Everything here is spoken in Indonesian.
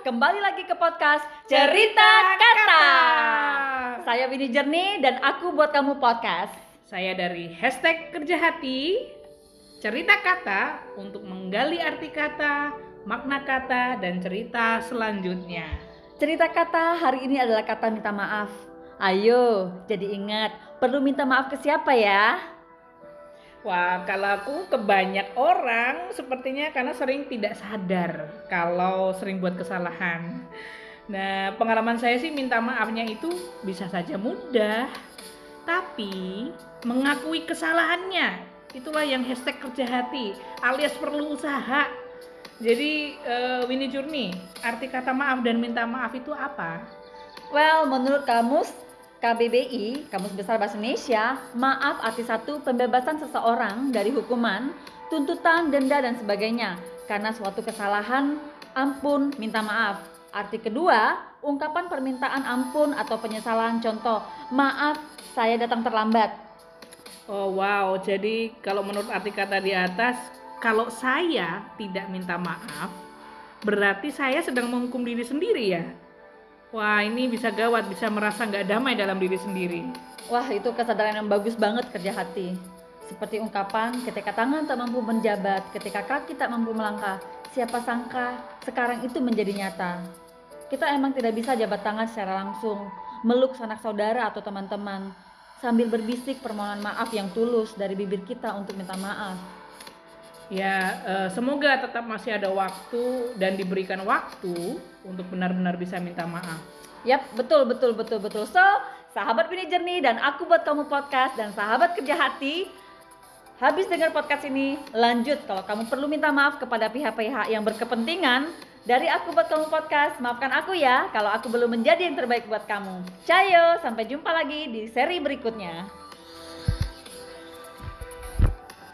kembali lagi ke podcast Cerita Kata. Saya Winnie Jernih dan aku buat kamu podcast. Saya dari hashtag kerja hati, cerita kata untuk menggali arti kata, makna kata, dan cerita selanjutnya. Cerita kata hari ini adalah kata minta maaf. Ayo, jadi ingat, perlu minta maaf ke siapa ya? Wah, kalau aku ke banyak orang sepertinya karena sering tidak sadar kalau sering buat kesalahan. Nah, pengalaman saya sih minta maafnya itu bisa saja mudah, tapi mengakui kesalahannya itulah yang hashtag kerja hati alias perlu usaha. Jadi, uh, Winnie Journey, arti kata maaf dan minta maaf itu apa? Well, menurut kamus KBBI, Kamus Besar Bahasa Indonesia, maaf arti satu pembebasan seseorang dari hukuman, tuntutan, denda dan sebagainya karena suatu kesalahan, ampun, minta maaf. Arti kedua, ungkapan permintaan ampun atau penyesalan contoh, maaf saya datang terlambat. Oh wow, jadi kalau menurut arti kata di atas, kalau saya tidak minta maaf, berarti saya sedang menghukum diri sendiri ya? Wah ini bisa gawat, bisa merasa nggak damai dalam diri sendiri. Wah itu kesadaran yang bagus banget kerja hati. Seperti ungkapan ketika tangan tak mampu menjabat, ketika kaki tak mampu melangkah, siapa sangka sekarang itu menjadi nyata. Kita emang tidak bisa jabat tangan secara langsung, meluk sanak saudara atau teman-teman, sambil berbisik permohonan maaf yang tulus dari bibir kita untuk minta maaf. Ya, uh, semoga tetap masih ada waktu dan diberikan waktu untuk benar-benar bisa minta maaf. Yap, betul, betul, betul, betul. So, sahabat Bini Jernih dan aku buat kamu podcast dan sahabat kerja hati, habis dengar podcast ini, lanjut kalau kamu perlu minta maaf kepada pihak-pihak yang berkepentingan, dari aku buat kamu podcast, maafkan aku ya kalau aku belum menjadi yang terbaik buat kamu. Cayo, sampai jumpa lagi di seri berikutnya.